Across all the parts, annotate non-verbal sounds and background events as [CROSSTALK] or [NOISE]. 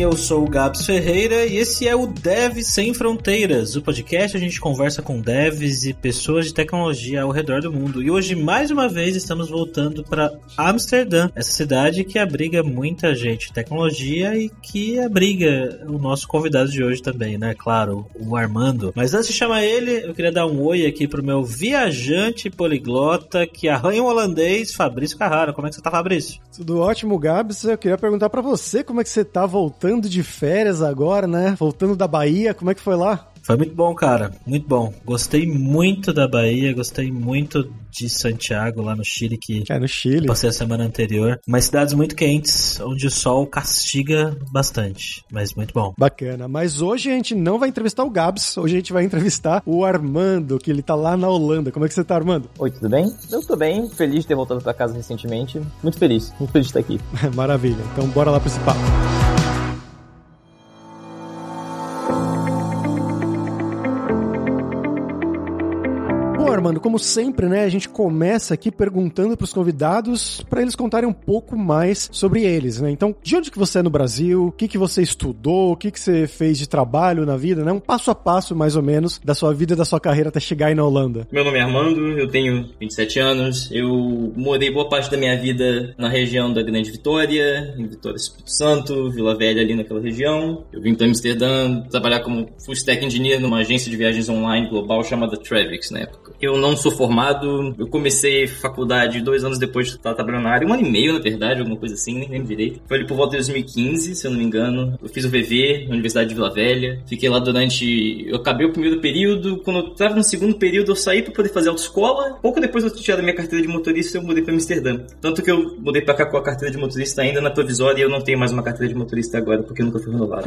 Eu sou o Gabs Ferreira e esse é o Dev Sem Fronteiras, o podcast a gente conversa com devs e pessoas de tecnologia ao redor do mundo. E hoje, mais uma vez, estamos voltando para Amsterdã, essa cidade que abriga muita gente de tecnologia e que abriga o nosso convidado de hoje também, né? Claro, o Armando. Mas antes de chamar ele, eu queria dar um oi aqui pro meu viajante poliglota que arranha o holandês, Fabrício Carrara. Como é que você tá, Fabrício? Tudo ótimo, Gabs. Eu queria perguntar para você como é que você tá voltando de férias agora, né? Voltando da Bahia, como é que foi lá? Foi muito bom, cara. Muito bom. Gostei muito da Bahia, gostei muito de Santiago, lá no Chile, que é, no Chile. passei a semana anterior. Mas cidades muito quentes, onde o sol castiga bastante. Mas muito bom. Bacana. Mas hoje a gente não vai entrevistar o Gabs, hoje a gente vai entrevistar o Armando, que ele tá lá na Holanda. Como é que você tá, Armando? Oi, tudo bem? Eu tô bem, feliz de ter voltado para casa recentemente. Muito feliz, muito feliz de estar aqui. [LAUGHS] Maravilha. Então bora lá para esse papo. Armando, como sempre, né, a gente começa aqui perguntando para os convidados para eles contarem um pouco mais sobre eles, né? Então, de onde que você é no Brasil? O que que você estudou? O que que você fez de trabalho na vida, né? Um passo a passo, mais ou menos, da sua vida, da sua carreira até chegar aí na Holanda. Meu nome é Armando, eu tenho 27 anos, eu morei boa parte da minha vida na região da Grande Vitória, em Vitória Espírito Santo, Vila Velha ali naquela região. Eu vim para Amsterdã trabalhar como full stack engineer numa agência de viagens online global chamada Travix na época. Eu não sou formado, eu comecei faculdade dois anos depois de estar trabalhando na área, um ano e meio, na verdade, alguma coisa assim, nem lembro direito. Foi ali por volta de 2015, se eu não me engano. Eu fiz o VV na Universidade de Vila Velha. Fiquei lá durante. Eu acabei o primeiro período. Quando eu estava no segundo período, eu saí para poder fazer autoescola. Pouco depois eu tinha minha carteira de motorista eu mudei para Amsterdã. Tanto que eu mudei para cá com a carteira de motorista ainda na provisória e eu não tenho mais uma carteira de motorista agora porque nunca fui renovado.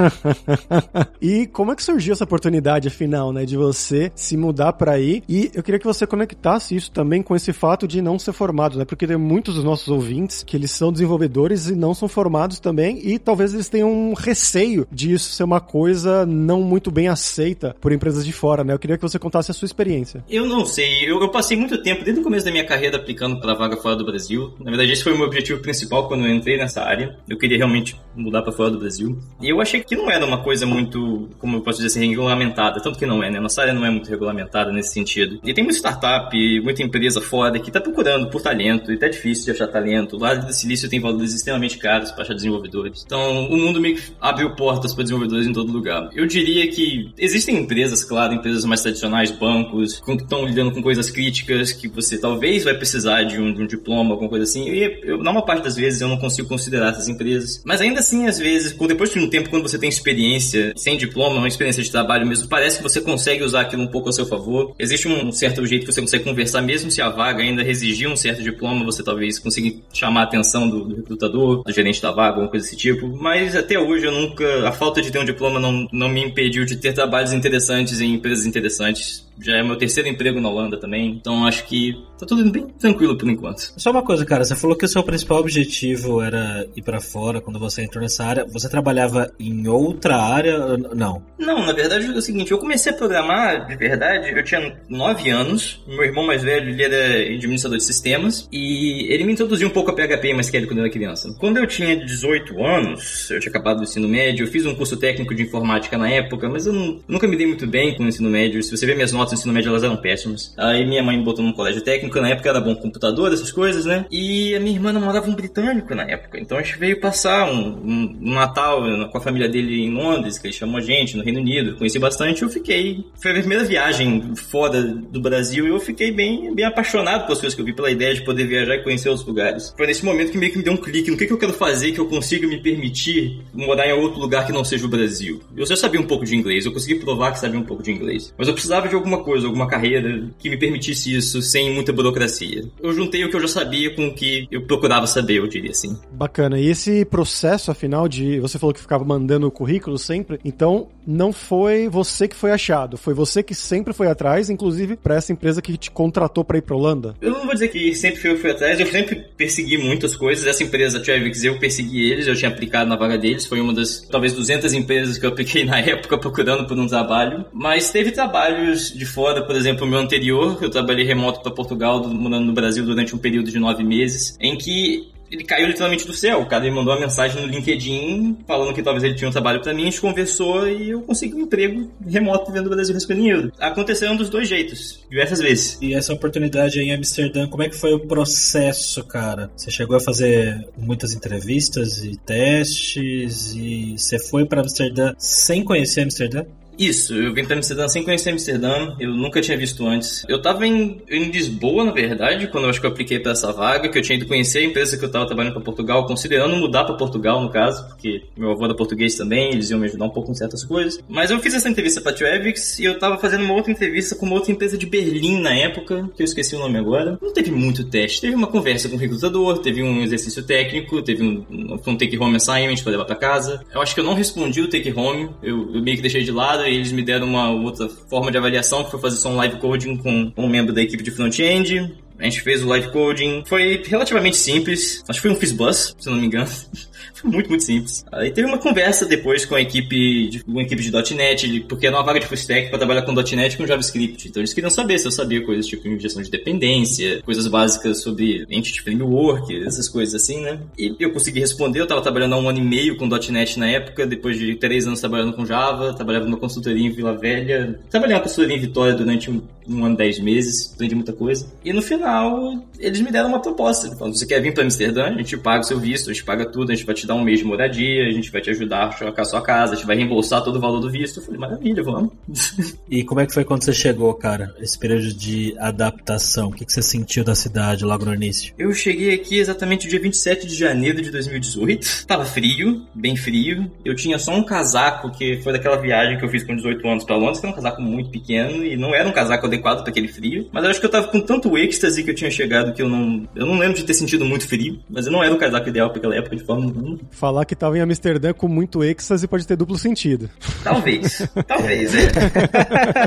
[LAUGHS] e como é que surgiu essa oportunidade, afinal, né, de você se mudar para aí? E eu queria que você conectasse isso também com esse fato de não ser formado, né? Porque tem muitos dos nossos ouvintes que eles são desenvolvedores e não são formados também, e talvez eles tenham um receio de isso ser uma coisa não muito bem aceita por empresas de fora, né? Eu queria que você contasse a sua experiência. Eu não sei, eu, eu passei muito tempo, desde o começo da minha carreira, aplicando para vaga fora do Brasil. Na verdade, esse foi o meu objetivo principal quando eu entrei nessa área. Eu queria realmente mudar para fora do Brasil. E eu achei que não era uma coisa muito, como eu posso dizer assim, regulamentada. Tanto que não é, né? Nossa área não é muito regulamentada nesse sentido. E tem muita startup, muita empresa foda que tá procurando por talento e tá difícil de achar talento. Lá do Silício tem valores extremamente caros para achar desenvolvedores. Então, o mundo meio que abriu portas para desenvolvedores em todo lugar. Eu diria que existem empresas, claro, empresas mais tradicionais, bancos, que estão lidando com coisas críticas que você talvez vai precisar de um, de um diploma, alguma coisa assim. E eu, na maior parte das vezes eu não consigo considerar essas empresas. Mas ainda assim, às vezes, depois de um tempo, quando você tem experiência, sem diploma, uma experiência de trabalho mesmo, parece que você consegue usar aquilo um pouco a seu favor. Existe um certo jeito que você consegue conversar, mesmo se a vaga ainda exigir um certo diploma, você talvez consiga chamar a atenção do, do recrutador, do gerente da vaga, alguma coisa desse tipo. Mas até hoje eu nunca. A falta de ter um diploma não, não me impediu de ter trabalhos interessantes em empresas interessantes já é meu terceiro emprego na Holanda também, então acho que tá tudo bem tranquilo por enquanto. Só uma coisa, cara, você falou que o seu principal objetivo era ir para fora quando você entrou nessa área. Você trabalhava em outra área? Não. Não, na verdade é o seguinte, eu comecei a programar de verdade, eu tinha 9 anos, meu irmão mais velho, ele era administrador de sistemas, e ele me introduziu um pouco a PHP e MySQL quando eu era criança. Quando eu tinha 18 anos, eu tinha acabado do ensino médio, eu fiz um curso técnico de informática na época, mas eu não, nunca me dei muito bem com o ensino médio. Se você ver minhas notas notas no ensino médio elas eram péssimas. Aí minha mãe me botou num colégio técnico, na época era bom computador, essas coisas, né? E a minha irmã namorava um britânico na época. Então a gente veio passar um, um, um Natal com a família dele em Londres, que ele chamou a gente, no Reino Unido. Conheci bastante, eu fiquei. Foi a primeira viagem fora do Brasil e eu fiquei bem, bem apaixonado pelas coisas que eu vi, pela ideia de poder viajar e conhecer outros lugares. Foi nesse momento que meio que me deu um clique no que, que eu quero fazer que eu consiga me permitir morar em outro lugar que não seja o Brasil. Eu já sabia um pouco de inglês, eu consegui provar que sabia um pouco de inglês. Mas eu precisava de alguma coisa, alguma carreira que me permitisse isso sem muita burocracia. Eu juntei o que eu já sabia com o que eu procurava saber, eu diria assim. Bacana. E esse processo, afinal, de. Você falou que ficava mandando o currículo sempre, então não foi você que foi achado, foi você que sempre foi atrás, inclusive para essa empresa que te contratou para ir para Holanda? Eu não vou dizer que sempre fui, fui atrás, eu sempre persegui muitas coisas. Essa empresa, Travix, eu persegui eles, eu tinha aplicado na vaga deles, foi uma das talvez 200 empresas que eu apliquei na [LAUGHS] época procurando por um trabalho. Mas teve trabalhos de fora por exemplo, o meu anterior, eu trabalhei remoto para Portugal, morando no Brasil durante um período de nove meses, em que ele caiu literalmente do céu. O cara me mandou uma mensagem no LinkedIn falando que talvez ele tinha um trabalho para mim, a gente conversou e eu consegui um emprego remoto vendo o Brasil respondendo. Aconteceram dos dois jeitos, diversas vezes. E essa oportunidade em Amsterdã, como é que foi o processo, cara? Você chegou a fazer muitas entrevistas e testes e você foi para Amsterdã sem conhecer Amsterdã? Isso, eu vim para Amsterdã sem conhecer Amsterdã, eu nunca tinha visto antes. Eu tava em, em Lisboa, na verdade, quando eu acho que eu apliquei para essa vaga, que eu tinha ido conhecer a empresa que eu tava trabalhando para Portugal, considerando mudar para Portugal, no caso, porque meu avô era português também, eles iam me ajudar um pouco com certas coisas. Mas eu fiz essa entrevista para Trevix e eu tava fazendo uma outra entrevista com uma outra empresa de Berlim na época, que eu esqueci o nome agora. Não teve muito teste, teve uma conversa com o recrutador, teve um exercício técnico, teve um, um take-home assignment para levar para casa. Eu acho que eu não respondi o take-home, eu, eu meio que deixei de lado e eles me deram uma outra forma de avaliação, que foi fazer só um live coding com um membro da equipe de front-end. A gente fez o live coding. Foi relativamente simples. Acho que foi um Fizzbus, se não me engano. [LAUGHS] muito, muito simples. Aí teve uma conversa depois com a equipe de, uma equipe de .NET, porque era uma vaga de full stack para trabalhar com .NET e com JavaScript. Então eles queriam saber se eu sabia coisas tipo injeção de dependência, coisas básicas sobre Entity Framework, essas coisas assim, né? E eu consegui responder, eu estava trabalhando há um ano e meio com .NET na época, depois de três anos trabalhando com Java, trabalhava numa consultoria em Vila Velha, trabalhei numa consultoria em Vitória durante um, um ano e dez meses, aprendi muita coisa. E no final, eles me deram uma proposta. Falaram, você quer vir para Amsterdã? A gente paga o seu visto, a gente paga tudo, a gente vai te dar um mês de moradia, a gente vai te ajudar a chocar a sua casa, a gente vai reembolsar todo o valor do visto. Eu falei, maravilha, vamos. [LAUGHS] e como é que foi quando você chegou, cara? Esse período de adaptação? O que, que você sentiu da cidade logo no início? Eu cheguei aqui exatamente dia 27 de janeiro de 2018. Tava frio, bem frio. Eu tinha só um casaco, que foi daquela viagem que eu fiz com 18 anos para Londres, que era um casaco muito pequeno e não era um casaco adequado para aquele frio. Mas eu acho que eu tava com tanto êxtase que eu tinha chegado que eu não. Eu não lembro de ter sentido muito frio, mas eu não era o casaco ideal para aquela época de forma Falar que tava em Amsterdã com muito êxtase pode ter duplo sentido. Talvez. [LAUGHS] Talvez, é.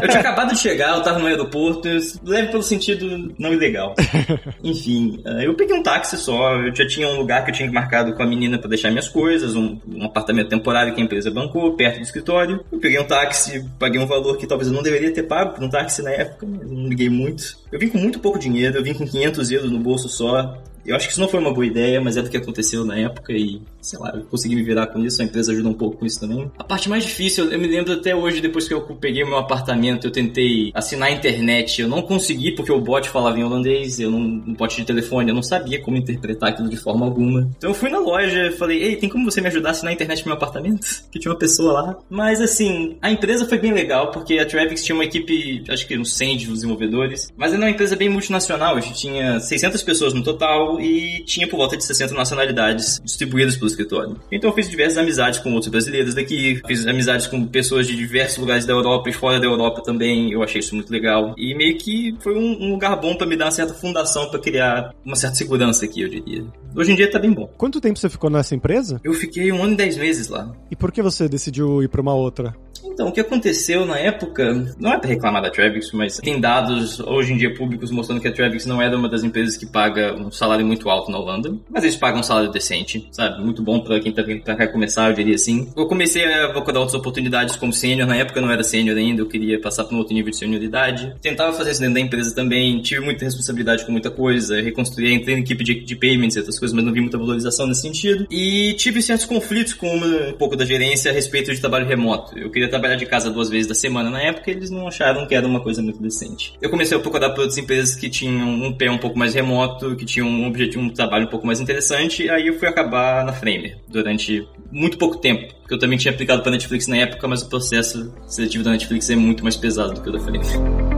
eu tinha acabado de chegar, eu tava no aeroporto, leve pelo sentido não ilegal. [LAUGHS] Enfim, eh, eu peguei um táxi só, eu já tinha um lugar que eu tinha marcado com a menina para deixar minhas coisas, um, um, apartamento temporário que a empresa bancou, perto do escritório. Eu peguei um táxi, paguei um valor que talvez eu não deveria ter pago por um táxi na época, mas não liguei muito. Eu vim com muito pouco dinheiro, eu vim com 500 euros no bolso só. Eu acho que isso não foi uma boa ideia, mas é do que aconteceu na época e, sei lá, eu consegui me virar com isso, a empresa ajuda um pouco com isso também. A parte mais difícil, eu me lembro até hoje, depois que eu peguei o meu apartamento, eu tentei assinar a internet, eu não consegui porque o bot falava em holandês, eu não, um bot de telefone, eu não sabia como interpretar aquilo de forma alguma. Então eu fui na loja, falei, ei, tem como você me ajudar a assinar a internet no meu apartamento? [LAUGHS] Que tinha uma pessoa lá. Mas assim, a empresa foi bem legal, porque a Travix tinha uma equipe, acho que uns 100 de desenvolvedores, mas era uma empresa bem multinacional, a gente tinha 600 pessoas no total e tinha por volta de 60 nacionalidades distribuídas pelo escritório. Então eu fiz diversas amizades com outros brasileiros daqui, fiz amizades com pessoas de diversos lugares da Europa e fora da Europa também, eu achei isso muito legal. E meio que foi um, um lugar bom para me dar uma certa fundação para criar uma certa segurança aqui, eu diria. Hoje em dia tá bem bom. Quanto tempo você ficou nessa empresa? Eu fiquei um ano e dez meses lá. E por que você decidiu ir para uma outra? Então, o que aconteceu na época, não é para reclamar da Travix, mas tem dados hoje em dia públicos mostrando que a Travix não era uma das empresas que paga um salário muito alto na Holanda, mas eles pagam um salário decente, sabe? Muito bom para quem tá vindo pra cá começar, eu diria assim. Eu comecei a procurar outras oportunidades como sênior, na época eu não era sênior ainda, eu queria passar para um outro nível de senioridade. Tentava fazer isso dentro da empresa também, tive muita responsabilidade com muita coisa, reconstruí, entrei em equipe de, de payments e outras coisas, mas não vi muita valorização nesse sentido. E tive certos conflitos com uma, um pouco da gerência a respeito de trabalho remoto. Eu queria trabalhar de casa duas vezes da semana na época, eles não acharam que era uma coisa muito decente. Eu comecei a procurar por outras empresas que tinham um pé um pouco mais remoto, que tinham um objetivo, um trabalho um pouco mais interessante, aí eu fui acabar na Framer durante muito pouco tempo, porque eu também tinha aplicado para Netflix na época, mas o processo seletivo da Netflix é muito mais pesado do que o da Framer.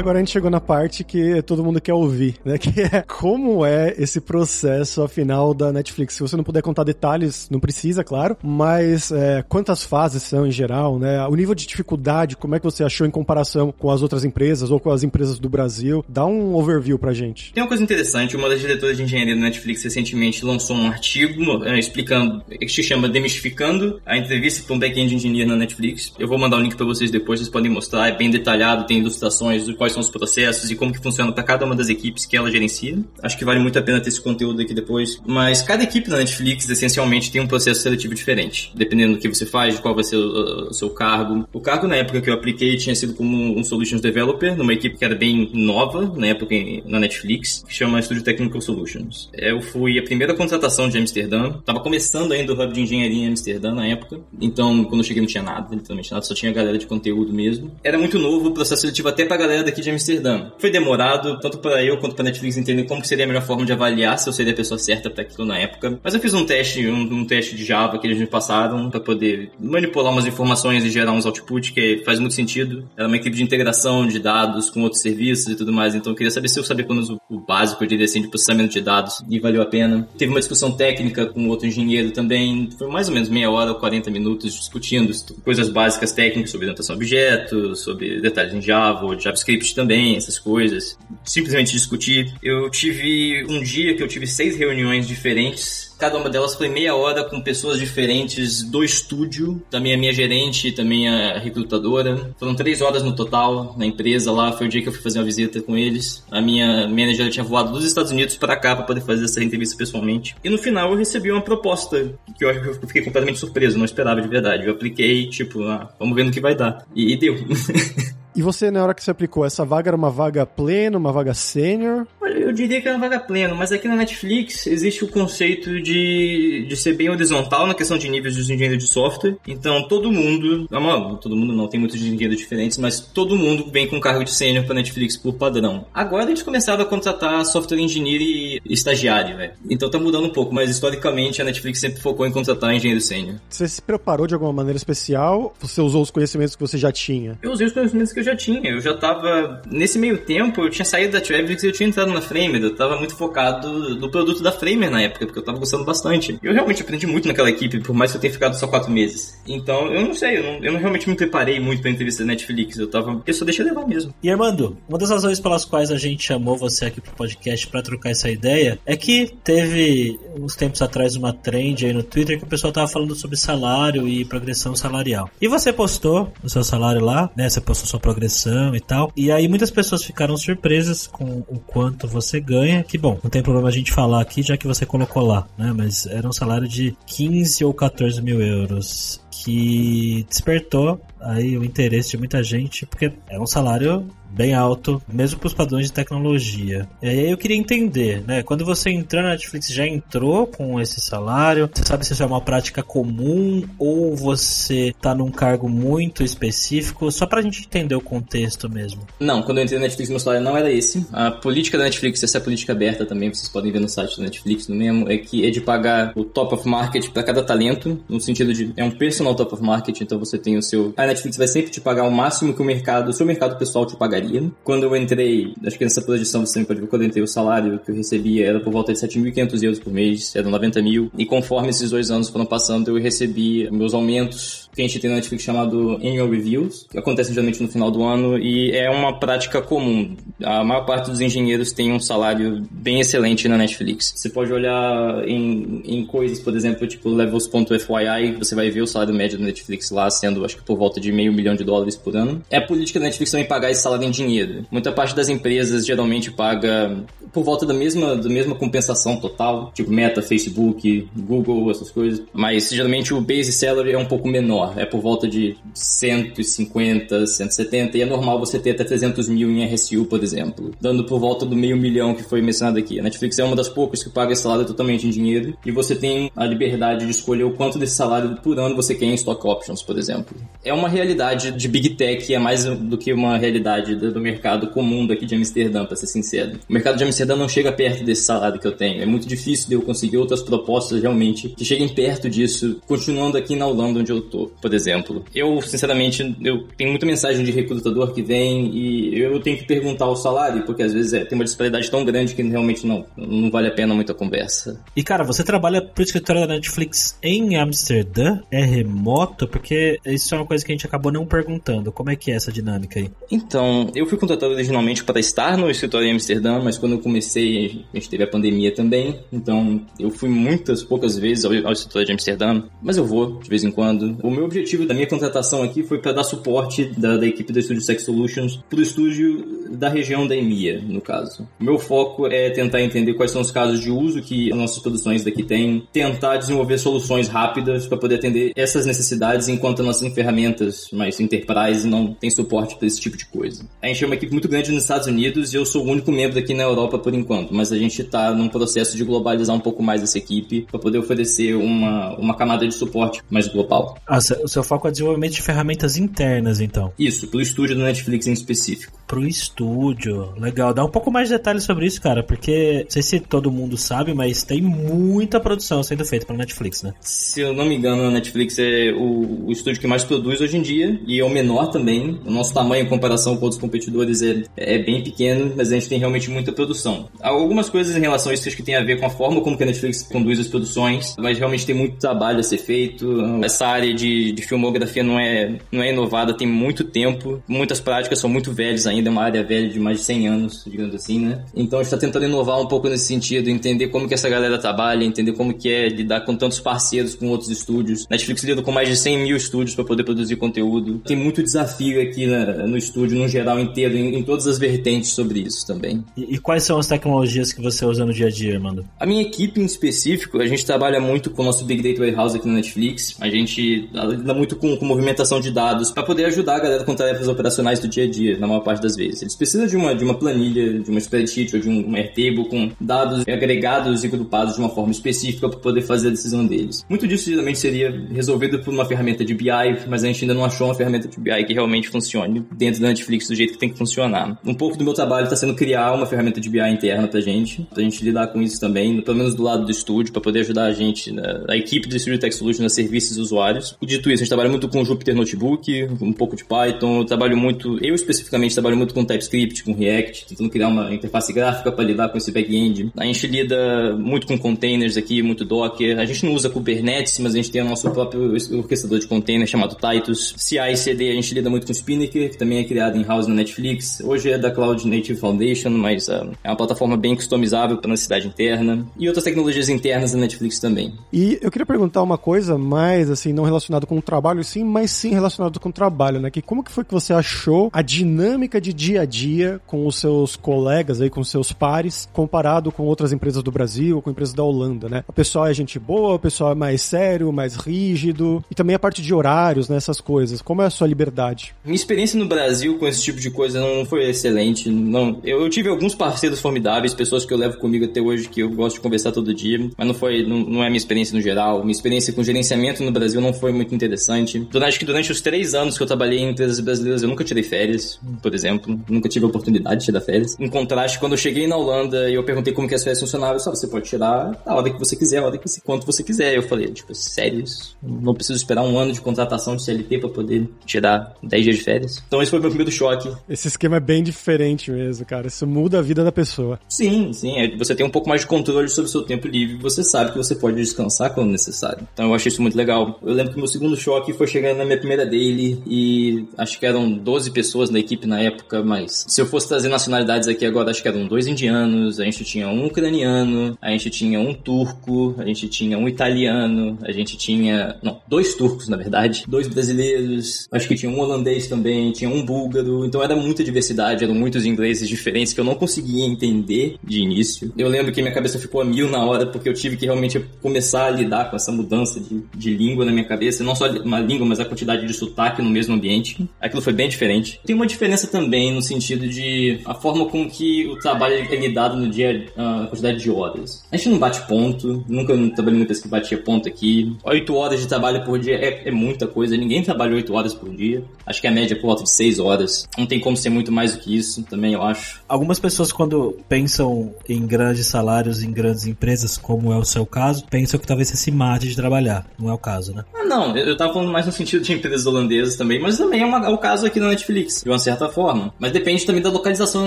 Agora a gente chegou na parte que todo mundo quer ouvir, né? [LAUGHS] Que é como é esse processo, afinal, da Netflix. Se você não puder contar detalhes, não precisa, claro, mas é, quantas fases são em geral, né? O nível de dificuldade, como é que você achou em comparação com as outras empresas ou com as empresas do Brasil? Dá um overview pra gente. Tem uma coisa interessante, uma das diretoras de engenharia da Netflix recentemente lançou um artigo é, explicando, que se chama Demistificando a entrevista para um back-end engineer na Netflix. Eu vou mandar o um link para vocês depois, vocês podem mostrar, é bem detalhado, tem ilustrações do qual quais são os processos e como que funciona para cada uma das equipes que ela gerencia. Acho que vale muito a pena ter esse conteúdo aqui depois. Mas cada equipe da Netflix, essencialmente, tem um processo seletivo diferente, dependendo do que você faz, de qual vai ser o, o seu cargo. O cargo, na época que eu apliquei, tinha sido como um Solutions Developer, numa equipe que era bem nova, na época na Netflix, que chama Studio Technical Solutions. Eu fui a primeira contratação de Amsterdã, tava começando ainda o Hub de Engenharia em Amsterdã na época, então quando eu cheguei não tinha nada, literalmente nada, só tinha galera de conteúdo mesmo. Era muito novo o processo seletivo até pra galera daqui de Amsterdã. Foi demorado, tanto para eu quanto pra Netflix entender como seria a melhor forma de avaliar se eu seria a pessoa certa para aquilo na época. Mas eu fiz um teste, um, um teste de Java que eles me passaram para poder manipular umas informações e gerar uns output que faz muito sentido. Era uma equipe de integração de dados com outros serviços e tudo mais, então eu queria saber se eu sabia menos o, básico, de processamento de dados e valeu a pena. Teve uma discussão técnica com outro engenheiro também, foi mais ou menos meia hora ou 40 minutos discutindo coisas básicas técnicas sobre orientação a objetos, sobre detalhes em Java JavaScript também, essas coisas. Simplesmente discutir. Eu tive um dia que eu tive seis reuniões diferentes Cada uma delas foi meia hora com pessoas diferentes do estúdio, também a minha gerente e também a recrutadora. Foram três horas no total na empresa lá. Foi o dia que eu fui fazer uma visita com eles. A minha manager tinha voado dos Estados Unidos para cá para poder fazer essa entrevista pessoalmente. E no final eu recebi uma proposta que eu acho que eu fiquei completamente surpreso, não esperava de verdade. Eu apliquei, tipo, ah, vamos ver no que vai dar. E, e deu. [LAUGHS] E você, na hora que você aplicou, essa vaga era uma vaga plena, uma vaga sênior? Eu diria que era uma vaga plena, mas aqui na Netflix existe o conceito de, de ser bem horizontal na questão de níveis de engenheiro de software. Então, todo mundo, não, todo mundo não, tem muitos engenheiros diferentes, mas todo mundo vem com cargo de sênior para Netflix por padrão. Agora eles começaram a contratar software engineer e estagiário, velho. Então tá mudando um pouco, mas historicamente a Netflix sempre focou em contratar engenheiro sênior. Você se preparou de alguma maneira especial? Você usou os conhecimentos que você já tinha? Eu usei os conhecimentos que eu já tinha. Eu já tava. Nesse meio tempo, eu tinha saído da Travelix e eu tinha entrado na Framer. Eu tava muito focado no produto da Framer na época, porque eu tava gostando bastante. Eu realmente aprendi muito naquela equipe, por mais que eu tenha ficado só quatro meses. Então, eu não sei, eu não, eu não realmente me preparei muito pra entrevista da Netflix. Eu tava. Eu só deixei levar mesmo. E Armando, uma das razões pelas quais a gente chamou você aqui pro podcast para trocar essa ideia é que teve uns tempos atrás uma trend aí no Twitter que o pessoal tava falando sobre salário e progressão salarial. E você postou o seu salário lá, né? Você postou sua progressão e tal. E aí muitas pessoas ficaram surpresas com o quanto você ganha. Que bom, não tem problema a gente falar aqui, já que você colocou lá, né? Mas era um salário de 15 ou 14 mil euros que despertou aí o interesse de muita gente, porque é um salário bem alto, mesmo para os padrões de tecnologia. E aí eu queria entender, né? Quando você entrou na Netflix, já entrou com esse salário? Você sabe se isso é uma prática comum ou você tá num cargo muito específico? Só para a gente entender o contexto mesmo. Não, quando eu entrei na Netflix, meu salário não era esse. A política da Netflix, essa é a política aberta também, vocês podem ver no site da Netflix no mesmo, é que é de pagar o top of market para cada talento, no sentido de é um personal top of market, então você tem o seu. A Netflix vai sempre te pagar o máximo que o mercado, o seu mercado pessoal te pagaria Quando eu entrei, acho que nessa projeção você pode ver, quando eu entrei, o salário que eu recebia era por volta de 7.500 euros por mês, eram 90 mil. E conforme esses dois anos foram passando, eu recebi meus aumentos que a gente tem na Netflix chamado Annual Reviews, que acontece geralmente no final do ano e é uma prática comum. A maior parte dos engenheiros tem um salário bem excelente na Netflix. Você pode olhar em, em coisas, por exemplo, tipo levels.fyi, você vai ver o salário médio da Netflix lá sendo, acho que por volta de meio milhão de dólares por ano. É a política da Netflix também pagar esse salário dinheiro. Muita parte das empresas geralmente paga por volta da mesma, da mesma compensação total, tipo Meta, Facebook, Google, essas coisas. Mas geralmente o base salary é um pouco menor, é por volta de 150, 170, e é normal você ter até 300 mil em RSU, por exemplo, dando por volta do meio milhão que foi mencionado aqui. A Netflix é uma das poucas que paga esse salário totalmente em dinheiro, e você tem a liberdade de escolher o quanto desse salário por ano você quer em stock options, por exemplo. É uma realidade de Big Tech, é mais do que uma realidade do mercado comum daqui de Amsterdã, para ser sincero. O mercado de Amsterdã não chega perto desse salário que eu tenho. É muito difícil de eu conseguir outras propostas realmente que cheguem perto disso, continuando aqui na Holanda onde eu tô, por exemplo. Eu, sinceramente, eu tenho muita mensagem de recrutador que vem e eu tenho que perguntar o salário, porque às vezes é, tem uma disparidade tão grande que realmente não, não vale a pena muita conversa. E cara, você trabalha pro escritório da Netflix em Amsterdã? É remoto? Porque isso é uma coisa que a gente gente acabou não perguntando. Como é que é essa dinâmica aí? Então, eu fui contratado originalmente para estar no escritório em Amsterdã, mas quando eu comecei, a gente teve a pandemia também. Então, eu fui muitas, poucas vezes ao, ao escritório de Amsterdã, mas eu vou de vez em quando. O meu objetivo da minha contratação aqui foi para dar suporte da, da equipe do estúdio Sex Solutions para o estúdio da região da EMEA, no caso. O meu foco é tentar entender quais são os casos de uso que as nossas produções daqui têm, tentar desenvolver soluções rápidas para poder atender essas necessidades enquanto nossas ferramentas mais enterprise não têm suporte para esse tipo de coisa. A gente é uma equipe muito grande nos Estados Unidos e eu sou o único membro aqui na Europa por enquanto, mas a gente está num processo de globalizar um pouco mais essa equipe para poder oferecer uma, uma camada de suporte mais global. Ah, o seu foco é desenvolvimento de ferramentas internas, então? Isso, para o estúdio do Netflix em específico. Para o estúdio, legal. Dá um pouco mais de detalhes sobre isso, cara, porque não sei se todo mundo sabe, mas tem muita produção sendo feita para Netflix, né? Se eu não me engano, a Netflix é o, o, estúdio que mais produz hoje em dia e é o menor também. O nosso tamanho em comparação com outros competidores é, é bem pequeno, mas a gente tem realmente muita produção. Há algumas coisas em relação a isso que tem a ver com a forma como que a Netflix conduz as produções, mas realmente tem muito trabalho a ser feito. Essa área de, de filmografia não é, não é inovada, tem muito tempo, muitas práticas são muito velhas ainda, é uma área velha de mais de 100 anos, digamos assim, né? Então a gente está tentando inovar um pouco nesse sentido, entender como que essa galera trabalha, entender como que é lidar com tantos parceiros, com outros estúdios. Netflix lida com mais de 100 mil estúdios para poder produzir conteúdo. Tem muito desafio aqui na, no estúdio, no geral inteiro, em, em, todas as vertentes sobre isso também. E, e, quais são as tecnologias que você usa no dia a dia, Armando? A minha equipe em específico, a gente trabalha muito com o nosso Big Data Warehouse aqui na Netflix. A gente lida muito com, com movimentação de dados para poder ajudar a galera com tarefas operacionais do dia a dia, na maior parte das vezes. Eles precisam de uma, de uma planilha, de uma spreadsheet ou de um Airtable com dados agregados e agrupados de uma forma específica para poder fazer a decisão deles. Muito disso geralmente seria resolvido por uma ferramenta de BI, mas a gente ainda não achou uma ferramenta de BI que realmente funcione dentro da Netflix do jeito que tem que funcionar. Um pouco do meu trabalho está sendo criar uma ferramenta de BI interna pra gente, pra gente lidar com isso também, pelo menos do lado do estúdio, para poder ajudar a gente, né, a equipe do Studio Tech Solutions, a serviços e usuários. Dito isso, a gente trabalha muito com Jupyter Notebook, um pouco de Python, eu trabalho muito, eu especificamente trabalho muito com TypeScript, com React, tentando criar uma interface gráfica para lidar com esse back-end. A gente lida muito com containers aqui, muito Docker. A gente não usa Kubernetes, mas a gente tem o nosso próprio orquestrador de containers chamado Titus. CI e CD a gente lida muito com Spinnaker, que também é criado em house na Netflix. Hoje é da Cloud Native Foundation, mas uh, é uma plataforma bem customizável para necessidade interna. E outras tecnologias internas da Netflix também. E eu queria perguntar uma coisa mais, assim, não relacionado com o trabalho sim, mas sim relacionado com o trabalho, né? Que como que foi que você achou a dinâmica de dia a dia com os seus colegas aí, com os seus pares, comparado com outras empresas do Brasil, com empresas da Holanda, né? O pessoal é gente boa, o pessoal é mais sério, mais rígido, e também a parte de horários, né, essas coisas. Como é a sua liberdade? Minha experiência no Brasil com esse tipo de coisa não foi excelente. Não, eu, eu tive alguns parceiros formidáveis, pessoas que eu levo comigo até hoje que eu gosto de conversar todo dia, mas não foi, não, não é minha experiência no geral. Minha experiência com gerenciamento no Brasil não foi muito interessante. Durante, que durante os três anos que eu trabalhei em empresas brasileiras, eu nunca tirei férias, por exemplo. Nunca tive a oportunidade de tirar férias. Em contraste, quando eu cheguei na Holanda e eu perguntei como que as férias funcionavam, só você pode tirar a hora que você quiser, a hora que você, quanto você quiser. Eu falei, tipo, sério isso? Não preciso esperar um ano de contratação de CLT para poder tirar 10 dias de férias. Então esse foi meu primeiro choque. Esse esquema é bem diferente mesmo, cara. Isso muda a vida da pessoa. Sim, sim. É, você tem um pouco mais de controle sobre o seu tempo livre. Você sabe que você pode descansar quando necessário. Então eu achei isso muito legal. Eu lembro que meu segundo choque foi chegando na minha primeira daily e acho que eram 12 pessoas na equipe na época, mas se eu fosse trazer nacionalidades aqui agora, acho que eram dois indianos, a gente tinha um ucraniano, a gente tinha um turco, a gente tinha um italiano, a gente tinha. Não, dois turcos, na verdade, dois brasileiros, acho que tinha um holandês também, tinha um búlgaro, então era muita diversidade, eram muitos ingleses diferentes que eu não conseguia entender de início. Eu lembro que minha cabeça ficou a mil na hora, porque eu tive que realmente começar a lidar com essa mudança de, de língua na minha cabeça, não só uma língua, mas a quantidade de sotaque no mesmo ambiente. Aquilo foi bem diferente. Tem uma diferença também no sentido de a forma com que o trabalho é lidado no dia, a quantidade de horas. A gente não bate ponto, nunca trabalhei empresa que batia ponto aqui. Oito horas de trabalho por dia é, é muita coisa, ninguém trabalha oito horas por dia. Acho que a média é por volta de seis horas. Não tem como ser muito mais do que isso, também eu acho. Algumas pessoas, quando pensam em grandes salários em grandes empresas, como é o seu caso, pensam que talvez você se mate de trabalhar. Não é o caso, né? Não. Eu tava falando mais no sentido de empresas holandesas também, mas também é, uma, é o caso aqui na Netflix, de uma certa forma. Mas depende também da localização da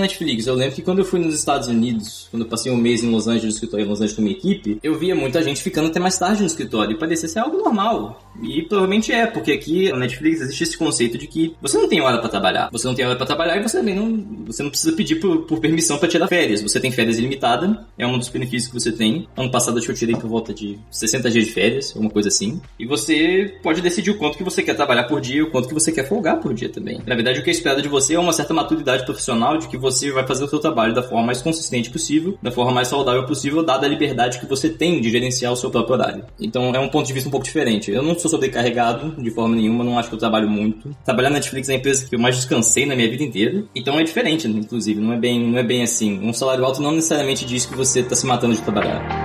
Netflix. Eu lembro que quando eu fui nos Estados Unidos, quando eu passei um mês em Los Angeles, no escritório em Los Angeles com minha equipe, eu via muita gente ficando até mais tarde no escritório e parecia ser algo normal. E provavelmente é, porque aqui na Netflix existe esse conceito de que você não tem hora para trabalhar. Você não tem hora para trabalhar e você também não, você não precisa pedir por, por permissão para tirar férias. Você tem férias ilimitada, é um dos benefícios que você tem. Ano passado acho que eu tirei por volta de 60 dias de férias, uma coisa assim. E você pode decidir o quanto que você quer trabalhar por dia, o quanto que você quer folgar por dia também. Na verdade, o que é esperado de você é uma certa maturidade profissional de que você vai fazer o seu trabalho da forma mais consistente possível, da forma mais saudável possível, dada a liberdade que você tem de gerenciar o seu próprio horário. Então é um ponto de vista um pouco diferente. Eu não sou sobrecarregado de forma nenhuma, não acho que eu trabalho muito. Trabalhar na Netflix é a empresa que eu mais descansei na minha vida inteira. Então é diferente, inclusive, não é bem, não é bem assim. Um salário alto não necessariamente diz que você está se matando de trabalhar.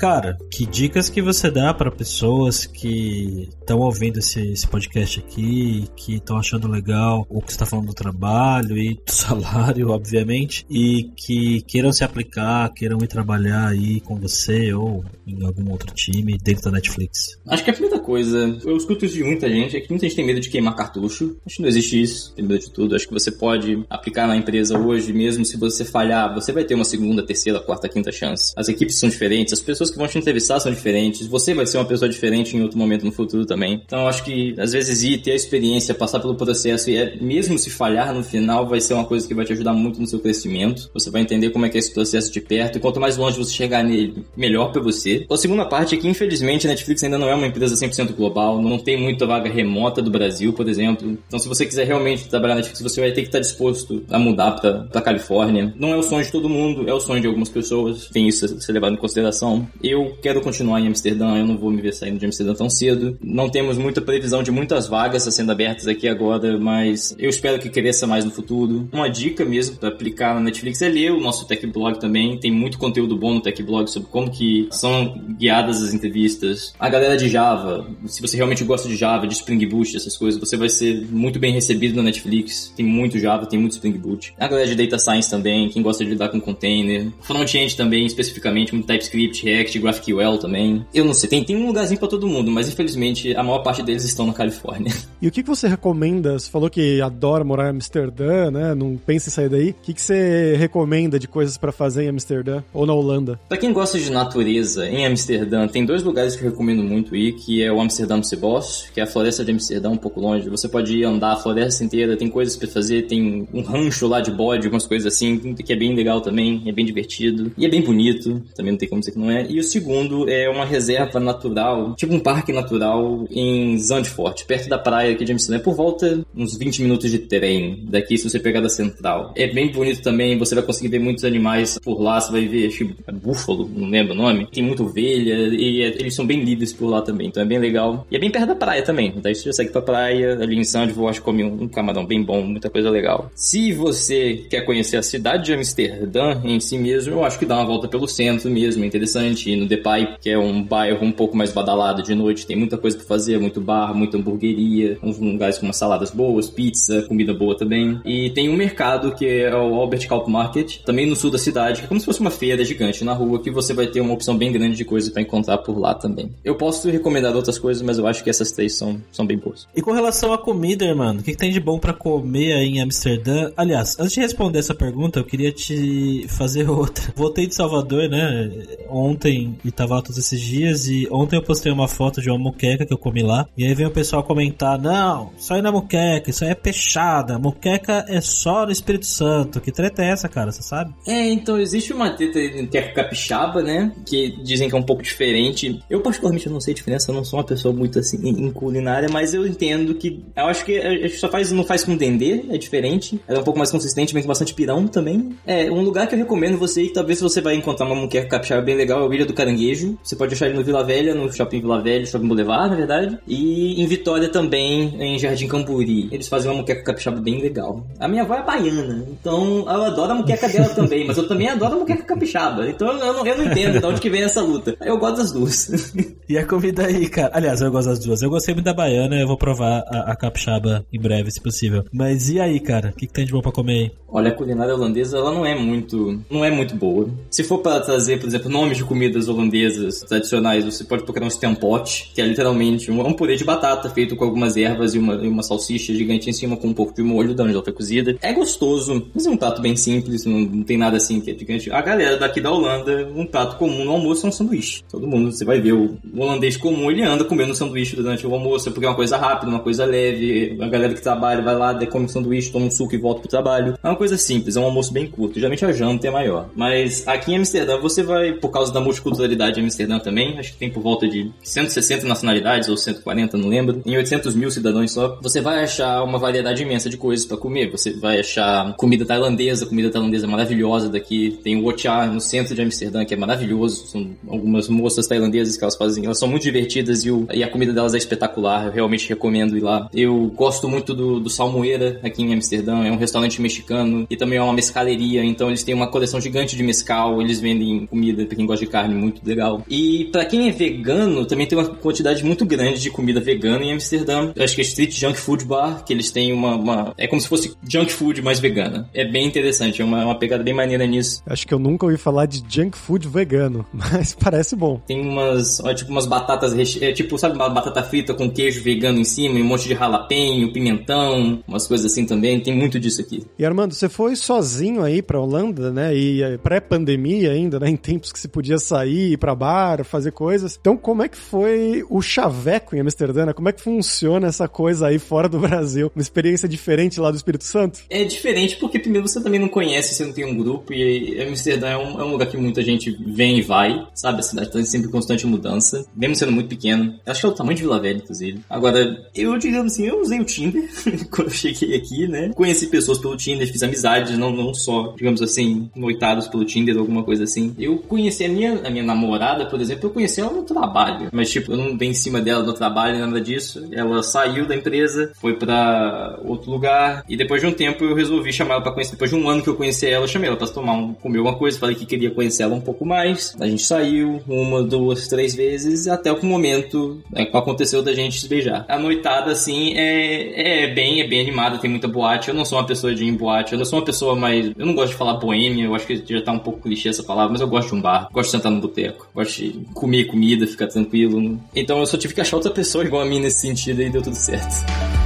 Cara, que dicas que você dá para pessoas que estão ouvindo esse, esse, podcast aqui, que estão achando legal o que está falando do trabalho e do [LAUGHS] salário, obviamente, e que queiram se aplicar, queiram ir trabalhar aí com você ou em algum outro time dentro da Netflix? Acho que a primeira coisa, eu escuto isso de muita gente, é que muita gente tem medo de queimar cartucho. Acho que não existe isso, tem medo de tudo. Acho que você pode aplicar na empresa hoje, mesmo se você falhar, você vai ter uma segunda, terceira, quarta, quinta chance. As equipes são diferentes, as pessoas que vão te entrevistar são diferentes, você vai ser uma pessoa diferente em outro momento no futuro também. Então acho que às vezes ir, ter a experiência, passar pelo processo e é, mesmo se falhar no final, vai ser uma coisa que vai te ajudar muito no seu crescimento. Você vai entender como é que é esse processo de perto e quanto mais longe você chegar nele, melhor para você. A segunda parte é que, infelizmente, a Netflix ainda não é uma empresa 100% global, não tem muita vaga remota do Brasil, por exemplo. Então, se você quiser realmente trabalhar na Netflix, você vai ter que estar disposto a mudar para Califórnia. Não é o sonho de todo mundo, é o sonho de algumas pessoas, tem isso a ser levado em consideração. Eu quero continuar em Amsterdã, eu não vou me ver saindo de Amsterdã tão cedo. Não temos muita previsão de muitas vagas sendo abertas aqui agora, mas eu espero que cresça mais no futuro. Uma dica mesmo para aplicar na Netflix é ler o nosso Tech Blog também. Tem muito conteúdo bom no Tech Blog sobre como que são guiadas as entrevistas. A galera de Java, se você realmente gosta de Java, de Spring Boot, essas coisas, você vai ser muito bem recebido na Netflix. Tem muito Java, tem muito Spring Boot. A galera de Data Science também, quem gosta de lidar com container. Front-end também, especificamente, muito TypeScript, React, GraphQL também. Eu não sei, tem, tem um lugarzinho para todo mundo, mas infelizmente a maior parte deles estão na Califórnia. [LAUGHS] E o que, que você recomenda? Você falou que adora morar em Amsterdã, né? Não pensa em sair daí. O que, que você recomenda de coisas para fazer em Amsterdã ou na Holanda? Para quem gosta de natureza, em Amsterdã tem dois lugares que eu recomendo muito ir, que é o Amsterdam Bos, que é a floresta de Amsterdã, um pouco longe. Você pode ir andar a floresta inteira, tem coisas para fazer, tem um rancho lá de bode, algumas coisas assim, que é bem legal também, é bem divertido e é bem bonito, também não tem como dizer que não é. E o segundo é uma reserva natural, tipo um parque natural em Zandvoort, perto da praia aqui de Amsterdã, é por volta uns 20 minutos de trem daqui se você pegar da central. É bem bonito também, você vai conseguir ver muitos animais por lá, você vai ver, que é búfalo, não lembro o nome. Tem muita ovelha e é, eles são bem livres por lá também, então é bem legal. E é bem perto da praia também, daí você já segue pra praia, ali em Zandvoort come um camarão bem bom, muita coisa legal. Se você quer conhecer a cidade de Amsterdã em si mesmo, eu acho que dá uma volta pelo centro mesmo, é interessante. Ir no Depay, que é um bairro um pouco mais badalado de noite, tem muita coisa pra fazer, muito bar, muita hamburgueria, uns lugares com umas saladas boas, pizza, comida boa também. E tem um mercado que é o Albert Kaup Market, também no sul da cidade, que é como se fosse uma feira gigante na rua, que você vai ter uma opção bem grande de coisa para encontrar por lá também. Eu posso recomendar outras coisas, mas eu acho que essas três são, são bem boas. E com relação à comida, mano, o que, que tem de bom para comer aí em Amsterdã? Aliás, antes de responder essa pergunta, eu queria te fazer [LAUGHS] outra. Voltei de Salvador, né? Ontem e lá todos esses dias, e ontem eu postei uma foto de uma moqueca que eu comi lá. E aí vem o pessoal comentar: não, só ir na moqueca, isso aí é peixada. Moqueca é só no Espírito Santo. Que treta é essa, cara? Você sabe? É, então existe uma treta que é capixaba, né? Que dizem que é um pouco diferente. Eu, particularmente, não sei a diferença, eu não sou uma pessoa muito assim em culinária, mas eu entendo que. Eu acho que a gente só faz, não faz com dendê, é diferente. Ela é um pouco mais consistente, vem com bastante pirão também. É, um lugar que eu recomendo você ir, talvez você vai encontrar uma moqueca capixaba bem legal é o Do Caranguejo. Você pode achar ele no Vila Velha, no Shopping Vila Velha, Shopping Boulevard, na verdade. E em Vitória também, em Jardim Camburi. Eles fazem uma muqueca capixaba bem legal. A minha avó é baiana, então eu adoro a muqueca dela [LAUGHS] também, mas eu também adoro a muqueca capixaba. Então eu não, eu não entendo de onde que vem essa luta. Eu gosto das duas. [LAUGHS] E a comida aí, cara? Aliás, eu gosto das duas. Eu gostei muito da baiana, eu vou provar a, a capixaba em breve, se possível. Mas e aí, cara? O que, que tem de bom pra comer aí? Olha, a culinária holandesa, ela não é muito, não é muito boa. Se for para trazer, por exemplo, nomes de comidas holandesas tradicionais, você pode procurar um stempote, que é literalmente um, um purê de batata feito com algumas ervas e uma, e uma salsicha gigante em cima com um pouco de molho, da onde ela foi cozida. É gostoso, mas é um prato bem simples, não, não tem nada assim que é gigante. A galera daqui da Holanda, um prato comum no almoço é um sanduíche. Todo mundo, você vai ver, o, holandês comum, ele anda comendo um sanduíche durante o almoço, porque é uma coisa rápida, uma coisa leve. A galera que trabalha vai lá, come um sanduíche, toma um suco e volta pro trabalho. É uma coisa simples, é um almoço bem curto. Geralmente a janta é maior. Mas aqui em Amsterdã, você vai, por causa da multiculturalidade de Amsterdã também, acho que tem por volta de 160 nacionalidades ou 140, não lembro, em 800 mil cidadãos só, você vai achar uma variedade imensa de coisas para comer. Você vai achar comida tailandesa, comida tailandesa maravilhosa daqui. Tem o Ocha no centro de Amsterdã, que é maravilhoso. São algumas moças tailandesas que elas fazem, elas são muito divertidas e, o, e a comida delas é espetacular. Eu realmente recomendo ir lá. Eu gosto muito do, do Salmoeira aqui em Amsterdã, é um restaurante mexicano e também é uma mescaleria, então eles têm uma coleção gigante de mescal, eles vendem comida para quem gosta de carne muito legal. E para quem é vegano, também tem uma quantidade muito grande de comida vegana em Amsterdã. Eu acho que é Street Junk Food Bar, que eles têm uma, uma, é como se fosse junk food mais vegana. É bem interessante, é uma, uma pegada bem maneira nisso. Acho que eu nunca ouvi falar de junk food vegano, [LAUGHS] mas parece bom. Tem umas, ó, tipo umas batatas reche... é, tipo, sabe, uma batata frita com queijo vegano em cima, e um monte de jalapeño, pimentão, umas coisas assim também. Tem muito disso aqui. E Armando, você foi sozinho aí pra Holanda, né? E é, pré-pandemia ainda, né? Em tempos que se podia sair, ir pra bar, fazer coisas. Então, como é que foi o chaveco em Amsterdã? né? Como é que funciona essa coisa aí fora do [LAUGHS] Brasil? Uma experiência diferente lá do Espírito Santo? É diferente porque primeiro você também não conhece, você não tem um grupo e Amsterdã é um, é um lugar que muita gente vem e vai, sabe? A cidade tá sempre em constante mudança, mesmo sendo muito pequeno. Acho que é o tamanho de Vila Velha, inclusive. Agora, eu digamos assim, eu usei o Tinder [LAUGHS] quando eu cheguei aqui, né? Conheci pessoas pelo Tinder, fiz amizades, não, não só, digamos assim, noitados pelo Tinder ou alguma coisa assim. Eu conheci a minha, a minha namorada, por exemplo, eu conheci ela no trabalho. Mas, tipo, eu não dei em cima dela no trabalho, nada disso. Ela saiu da empresa, foi pra outro lugar. E depois de um tempo eu resolvi chamar ela pra conhecer. Depois de um ano que eu conheci ela, eu chamei ela pra tomar um, comer uma coisa. Falei que queria conhecer ela um pouco mais. A gente saiu uma, duas, três vezes, até o momento é, aconteceu da gente se beijar. A noitada, assim, é, é bem, é bem animada, tem muita boate. Eu não sou uma pessoa de ir em boate, eu não sou uma pessoa mais. Eu não gosto de falar boêmia, eu acho que já tá um pouco clichê essa palavra, mas eu gosto de um bar, gosto de sentar no boteco, gosto de comer comida, ficar tranquilo. Então eu só tive que achar outra pessoa igual a mim nesse sentido e deu tudo certo.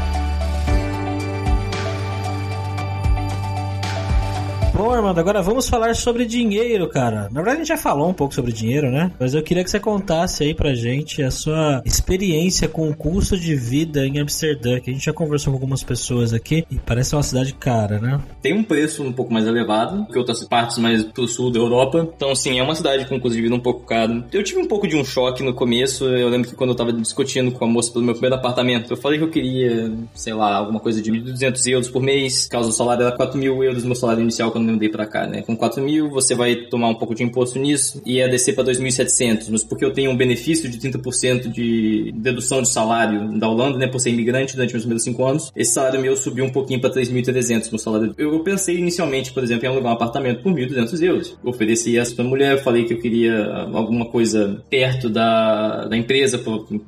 Bom, Armando, agora vamos falar sobre dinheiro, cara. Na verdade, a gente já falou um pouco sobre dinheiro, né? Mas eu queria que você contasse aí pra gente a sua experiência com o custo de vida em Amsterdã, que a gente já conversou com algumas pessoas aqui e parece uma cidade cara, né? Tem um preço um pouco mais elevado que outras partes mais pro sul da Europa. Então, sim, é uma cidade com custo de vida um pouco caro. Eu tive um pouco de um choque no começo. Eu lembro que quando eu tava discutindo com a moça pelo meu primeiro apartamento, eu falei que eu queria, sei lá, alguma coisa de 1.200 euros por mês. Caso o salário era 4 mil euros, meu salário inicial quando eu mudei pra cá, né? Com 4 mil, você vai tomar um pouco de imposto nisso e ia descer pra 2.700. Mas porque eu tenho um benefício de 30% de dedução de salário da Holanda, né? Por ser imigrante durante meus primeiros 5 anos, esse salário meu subiu um pouquinho pra 3.300 no salário. Eu pensei inicialmente, por exemplo, em alugar um apartamento por 1.200 euros. Eu ofereci essa pra mulher, falei que eu queria alguma coisa perto da, da empresa,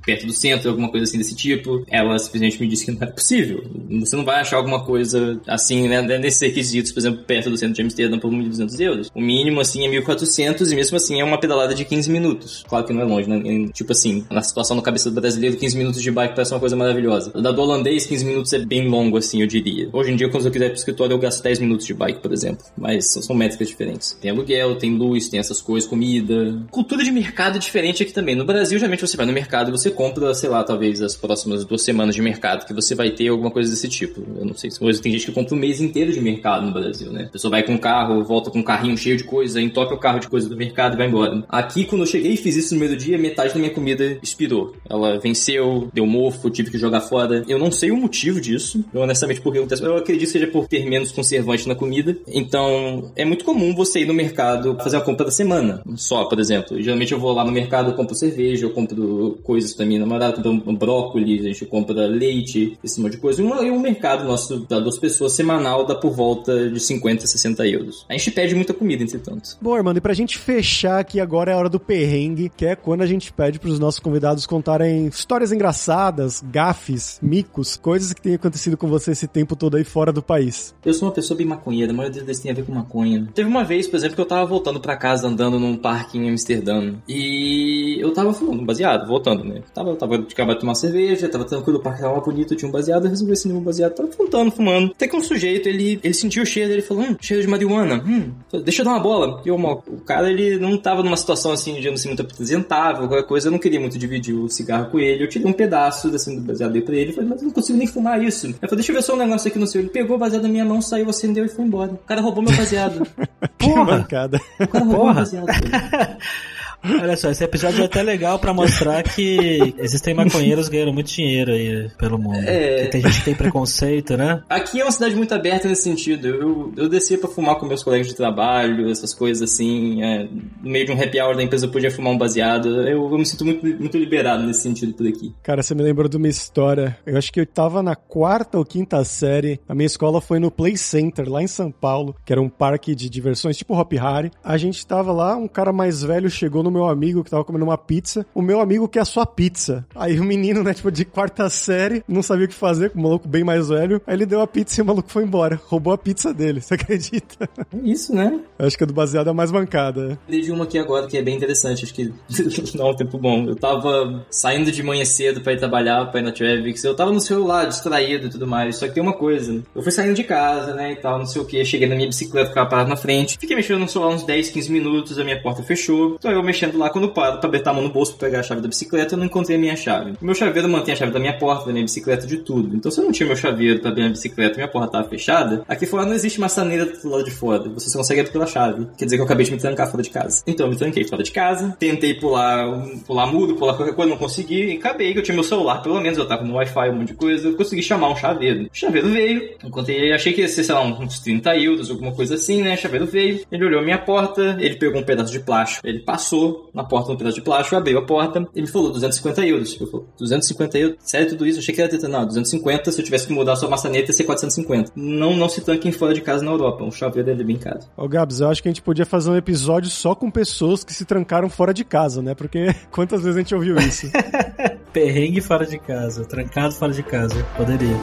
perto do centro, alguma coisa assim desse tipo. Ela simplesmente me disse que não era possível. Você não vai achar alguma coisa assim, né? Nesses requisitos, por exemplo, perto do centro de Amsterdã por 1.200 euros. O mínimo, assim, é 1.400 e mesmo assim é uma pedalada de 15 minutos. Claro que não é longe, né? Tipo assim, na situação no cabeça do brasileiro, 15 minutos de bike parece uma coisa maravilhosa. Da do holandês, 15 minutos é bem longo, assim, eu diria. Hoje em dia, quando eu quiser ir pro escritório, eu gasto 10 minutos de bike, por exemplo. Mas são métricas diferentes. Tem aluguel, tem luz, tem essas coisas, comida. Cultura de mercado diferente aqui também. No Brasil, geralmente você vai no mercado e você compra, sei lá, talvez as próximas duas semanas de mercado, que você vai ter alguma coisa desse tipo. Eu não sei se hoje tem gente que compra um mês inteiro de mercado no Brasil, né? A pessoa vai com o carro, volta com um carrinho cheio de coisa, entope o carro de coisa do mercado e vai embora. Aqui, quando eu cheguei e fiz isso no meio do dia, metade da minha comida expirou. Ela venceu, deu mofo, tive que jogar fora. Eu não sei o motivo disso, eu, honestamente, porque eu acredito que seja por ter menos conservante na comida. Então, é muito comum você ir no mercado fazer a compra da semana, só, por exemplo. Geralmente eu vou lá no mercado, eu compro cerveja, eu compro coisas pra minha namorada, compro brócolis, a gente compra leite, esse monte de coisa. E um mercado nosso, da duas pessoas, semanal, dá por volta de 50, 60 euros. A gente pede muita comida, entretanto. Bom, Armando, e pra gente fechar aqui agora é a hora do perrengue, que é quando a gente pede pros nossos convidados contarem histórias engraçadas, gafes, micos, coisas que têm acontecido com você esse tempo todo aí fora do país. Eu sou uma pessoa bem maconheira, a maioria deles tem a ver com maconha. Teve uma vez, por exemplo, que eu tava voltando para casa andando num parque em Amsterdã e eu tava fumando um baseado, voltando, né? Tava, tava de acabar de tomar cerveja, tava tranquilo, o parque tava bonito, tinha um baseado, eu resolvi acender um baseado, tava fumando, fumando. Até que um sujeito, ele, ele sentiu o cheiro, ele falou, hum, cheiro de marihuana, hum, deixa eu dar uma bola. E o cara, ele não tava numa situação assim, digamos assim, muito apresentável, qualquer coisa, eu não queria muito dividir o cigarro com ele, eu tirei um pedaço assim, do baseado dele pra ele, falei, mas eu não consigo nem fumar isso. Eu falei, deixa eu ver só um negócio aqui no seu. Ele pegou o baseado da minha mão, saiu, acendeu e foi embora. O cara roubou meu baseado. [LAUGHS] Porra! O cara roubou Porra. meu baseado. [LAUGHS] Olha só, esse episódio é até legal para mostrar que existem maconheiros ganhando muito dinheiro aí pelo mundo. É... tem gente que tem preconceito, né? Aqui é uma cidade muito aberta nesse sentido. Eu, eu descia pra fumar com meus colegas de trabalho, essas coisas assim. É, no meio de um happy hour da empresa eu podia fumar um baseado. Eu, eu me sinto muito, muito liberado nesse sentido por aqui. Cara, você me lembrou de uma história. Eu acho que eu tava na quarta ou quinta série. A minha escola foi no Play Center, lá em São Paulo, que era um parque de diversões tipo Hop Harry. A gente tava lá, um cara mais velho chegou no meu amigo que tava comendo uma pizza. O meu amigo quer a sua pizza. Aí o menino, né, tipo, de quarta série, não sabia o que fazer, com o maluco bem mais velho. Aí ele deu a pizza e o maluco foi embora. Roubou a pizza dele, [LAUGHS] você acredita? Isso, né? Acho que a do baseado é a mais bancada. Dei de uma aqui agora que é bem interessante, acho que [LAUGHS] não é um tempo bom. Eu tava saindo de manhã cedo pra ir trabalhar, pra ir na Trevix. Eu tava no celular, distraído e tudo mais. Só que tem uma coisa, eu fui saindo de casa, né, e tal, não sei o que. Cheguei na minha bicicleta, ficava parado na frente. Fiquei mexendo no celular uns 10, 15 minutos, a minha porta fechou. Então eu mexendo lá quando paro pra apertar a mão no bolso pra pegar a chave da bicicleta, eu não encontrei a minha chave. O meu chaveiro mantém a chave da minha porta, da minha bicicleta, de tudo. Então se eu não tinha meu chaveiro pra abrir a bicicleta e minha porta tava fechada, aqui fora não existe maçaneira do lado de fora. Você só consegue abrir pela chave. Quer dizer que eu acabei de me trancar fora de casa. Então eu me tranquei fora de casa, tentei pular, pular muro, pular qualquer coisa, não consegui, e acabei que eu tinha meu celular, pelo menos eu tava no Wi-Fi, um monte de coisa, eu consegui chamar um chaveiro. O chaveiro veio, encontrei, achei que ia ser, sei lá, uns 30 euros, alguma coisa assim, né? O chaveiro veio, ele olhou a minha porta, ele pegou um pedaço de plástico, ele passou na porta um pedaço de plástico, abriu a porta e me falou 250 euros. Eu falei, 250 euros? Sério tudo isso? Eu achei que era 30. Não, 250, se eu tivesse que mudar a sua maçaneta ia ser 450. Não, não se tanquem fora de casa na Europa, um chaveiro é bem caro. Ô Gabs, eu acho que a gente podia fazer um episódio só com pessoas que se trancaram fora de casa, né? Porque [LAUGHS] quantas vezes a gente ouviu isso? [LAUGHS] Perrengue fora de casa, trancado fora de casa, poderia.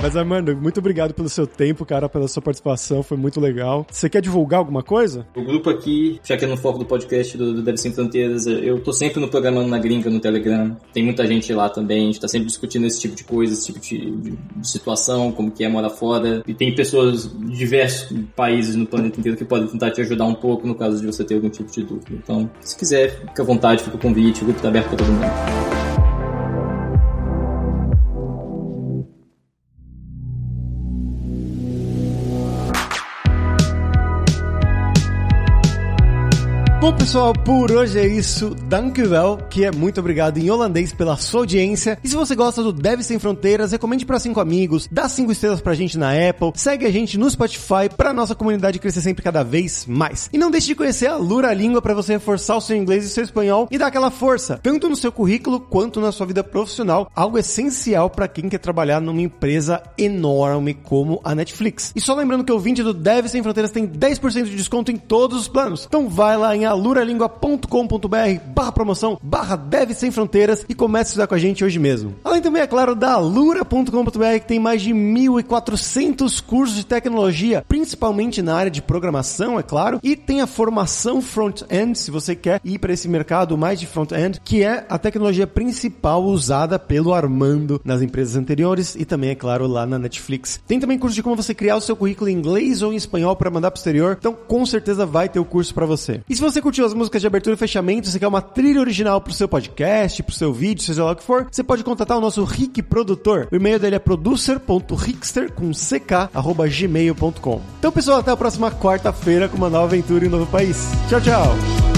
Mas, Armando, muito obrigado pelo seu tempo, cara, pela sua participação, foi muito legal. Você quer divulgar alguma coisa? O grupo aqui, já que é no foco do podcast do, do Deve Sem Fronteiras, eu tô sempre no Programando na Gringa, no Telegram. Tem muita gente lá também, a gente tá sempre discutindo esse tipo de coisa, esse tipo de, de, de situação, como que é morar fora. E tem pessoas de diversos países no planeta inteiro que podem tentar te ajudar um pouco no caso de você ter algum tipo de dúvida. Então, se quiser, fica à vontade, fica o convite, o grupo tá aberto para todo mundo. Pessoal, por hoje é isso. Dankjewel, que é muito obrigado em holandês pela sua audiência. E se você gosta do Deve Sem Fronteiras, recomende para cinco amigos, dá cinco estrelas pra gente na Apple, segue a gente no Spotify pra nossa comunidade crescer sempre cada vez mais. E não deixe de conhecer a Lura Língua para você reforçar o seu inglês e seu espanhol e dar aquela força, tanto no seu currículo quanto na sua vida profissional, algo essencial para quem quer trabalhar numa empresa enorme como a Netflix. E só lembrando que o 20 do Deve Sem Fronteiras tem 10% de desconto em todos os planos. Então vai lá em aluralingua.com.br barra promoção, barra deve sem fronteiras e comece a estudar com a gente hoje mesmo. Além também, é claro, da alura.com.br que tem mais de 1.400 cursos de tecnologia, principalmente na área de programação, é claro, e tem a formação front-end, se você quer ir para esse mercado mais de front-end, que é a tecnologia principal usada pelo Armando nas empresas anteriores e também, é claro, lá na Netflix. Tem também curso de como você criar o seu currículo em inglês ou em espanhol para mandar para o exterior, então com certeza vai ter o curso para você. E se você você curtiu as músicas de abertura e fechamento, você quer uma trilha original pro seu podcast, pro seu vídeo, seja lá o que for, você pode contatar o nosso Rick Produtor. O e-mail dele é producer.rickster com gmail.com. Então, pessoal, até a próxima quarta-feira com uma nova aventura em um novo país. Tchau, tchau!